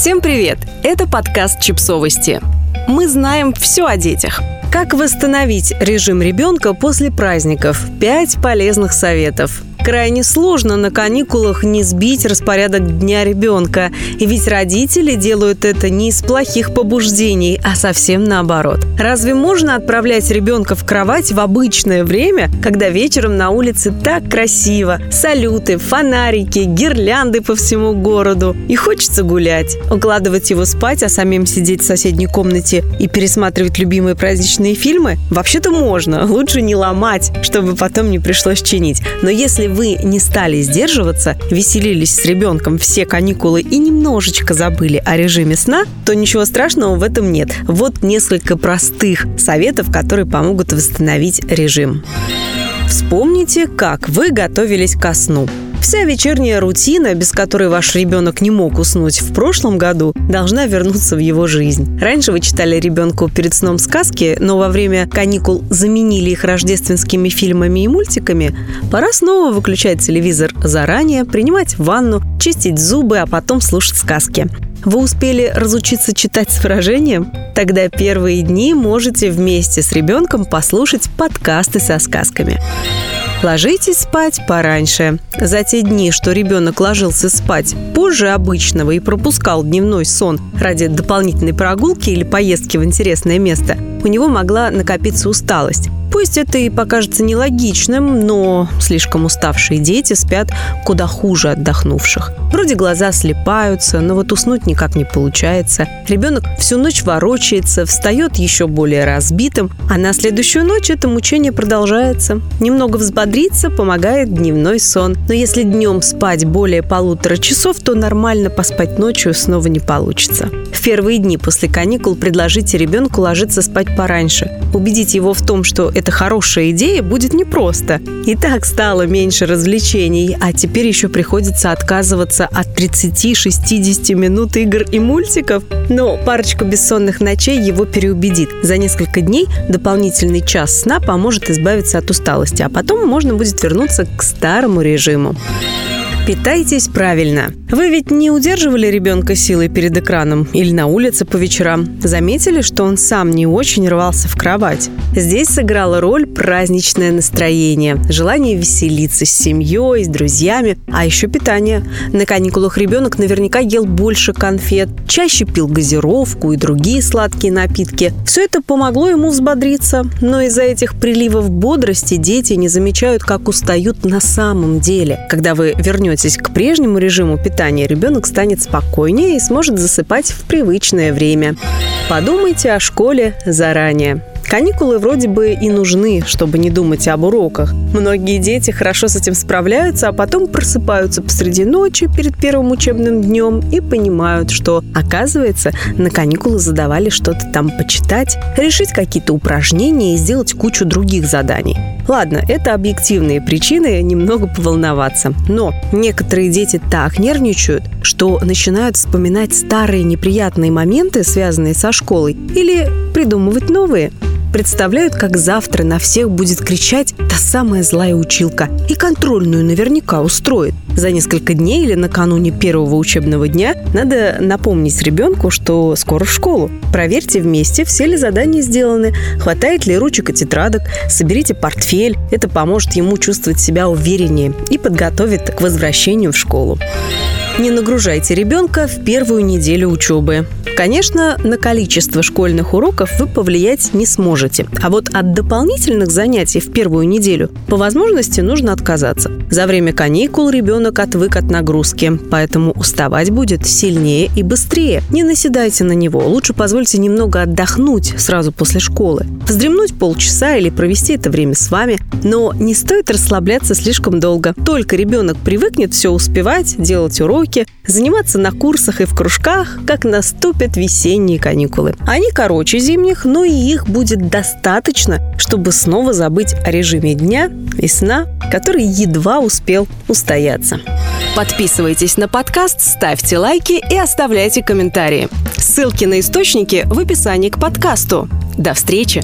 Всем привет! Это подкаст «Чипсовости». Мы знаем все о детях. Как восстановить режим ребенка после праздников? Пять полезных советов крайне сложно на каникулах не сбить распорядок дня ребенка. И ведь родители делают это не из плохих побуждений, а совсем наоборот. Разве можно отправлять ребенка в кровать в обычное время, когда вечером на улице так красиво? Салюты, фонарики, гирлянды по всему городу. И хочется гулять. Укладывать его спать, а самим сидеть в соседней комнате и пересматривать любимые праздничные фильмы? Вообще-то можно. Лучше не ломать, чтобы потом не пришлось чинить. Но если вы не стали сдерживаться, веселились с ребенком все каникулы и немножечко забыли о режиме сна, то ничего страшного в этом нет. Вот несколько простых советов, которые помогут восстановить режим. Вспомните, как вы готовились ко сну. Вся вечерняя рутина, без которой ваш ребенок не мог уснуть в прошлом году, должна вернуться в его жизнь. Раньше вы читали ребенку перед сном сказки, но во время каникул заменили их рождественскими фильмами и мультиками. Пора снова выключать телевизор заранее, принимать ванну, чистить зубы, а потом слушать сказки. Вы успели разучиться читать с выражением? Тогда первые дни можете вместе с ребенком послушать подкасты со сказками. Ложитесь спать пораньше. За те дни, что ребенок ложился спать позже обычного и пропускал дневной сон ради дополнительной прогулки или поездки в интересное место, у него могла накопиться усталость. Пусть это и покажется нелогичным, но слишком уставшие дети спят куда хуже отдохнувших. Вроде глаза слепаются, но вот уснуть никак не получается. Ребенок всю ночь ворочается, встает еще более разбитым, а на следующую ночь это мучение продолжается. Немного взбодриться помогает дневной сон. Но если днем спать более полутора часов, то нормально поспать ночью снова не получится. В первые дни после каникул предложите ребенку ложиться спать пораньше. Убедить его в том, что это хорошая идея, будет непросто. И так стало меньше развлечений, а теперь еще приходится отказываться от 30-60 минут игр и мультиков. Но парочка бессонных ночей его переубедит. За несколько дней дополнительный час сна поможет избавиться от усталости, а потом можно будет вернуться к старому режиму. Питайтесь правильно. Вы ведь не удерживали ребенка силой перед экраном или на улице по вечерам. Заметили, что он сам не очень рвался в кровать. Здесь сыграла роль праздничное настроение, желание веселиться с семьей, с друзьями, а еще питание. На каникулах ребенок наверняка ел больше конфет, чаще пил газировку и другие сладкие напитки. Все это помогло ему взбодриться, но из-за этих приливов бодрости дети не замечают, как устают на самом деле. Когда вы вернете вернетесь к прежнему режиму питания, ребенок станет спокойнее и сможет засыпать в привычное время. Подумайте о школе заранее. Каникулы вроде бы и нужны, чтобы не думать об уроках. Многие дети хорошо с этим справляются, а потом просыпаются посреди ночи перед первым учебным днем и понимают, что, оказывается, на каникулы задавали что-то там почитать, решить какие-то упражнения и сделать кучу других заданий. Ладно, это объективные причины немного поволноваться. Но некоторые дети так нервничают, что начинают вспоминать старые неприятные моменты, связанные со школой, или придумывать новые представляют, как завтра на всех будет кричать та самая злая училка. И контрольную наверняка устроит. За несколько дней или накануне первого учебного дня надо напомнить ребенку, что скоро в школу. Проверьте вместе, все ли задания сделаны, хватает ли ручек и тетрадок, соберите портфель. Это поможет ему чувствовать себя увереннее и подготовит к возвращению в школу. Не нагружайте ребенка в первую неделю учебы. Конечно, на количество школьных уроков вы повлиять не сможете. А вот от дополнительных занятий в первую неделю по возможности нужно отказаться. За время каникул ребенок отвык от нагрузки, поэтому уставать будет сильнее и быстрее. Не наседайте на него, лучше позвольте немного отдохнуть сразу после школы. Вздремнуть полчаса или провести это время с вами, но не стоит расслабляться слишком долго. Только ребенок привыкнет все успевать, делать уроки, заниматься на курсах и в кружках, как наступят весенние каникулы. Они короче зимних, но и их будет достаточно, чтобы снова забыть о режиме дня и сна, который едва успел устояться. Подписывайтесь на подкаст, ставьте лайки и оставляйте комментарии. Ссылки на источники в описании к подкасту. До встречи!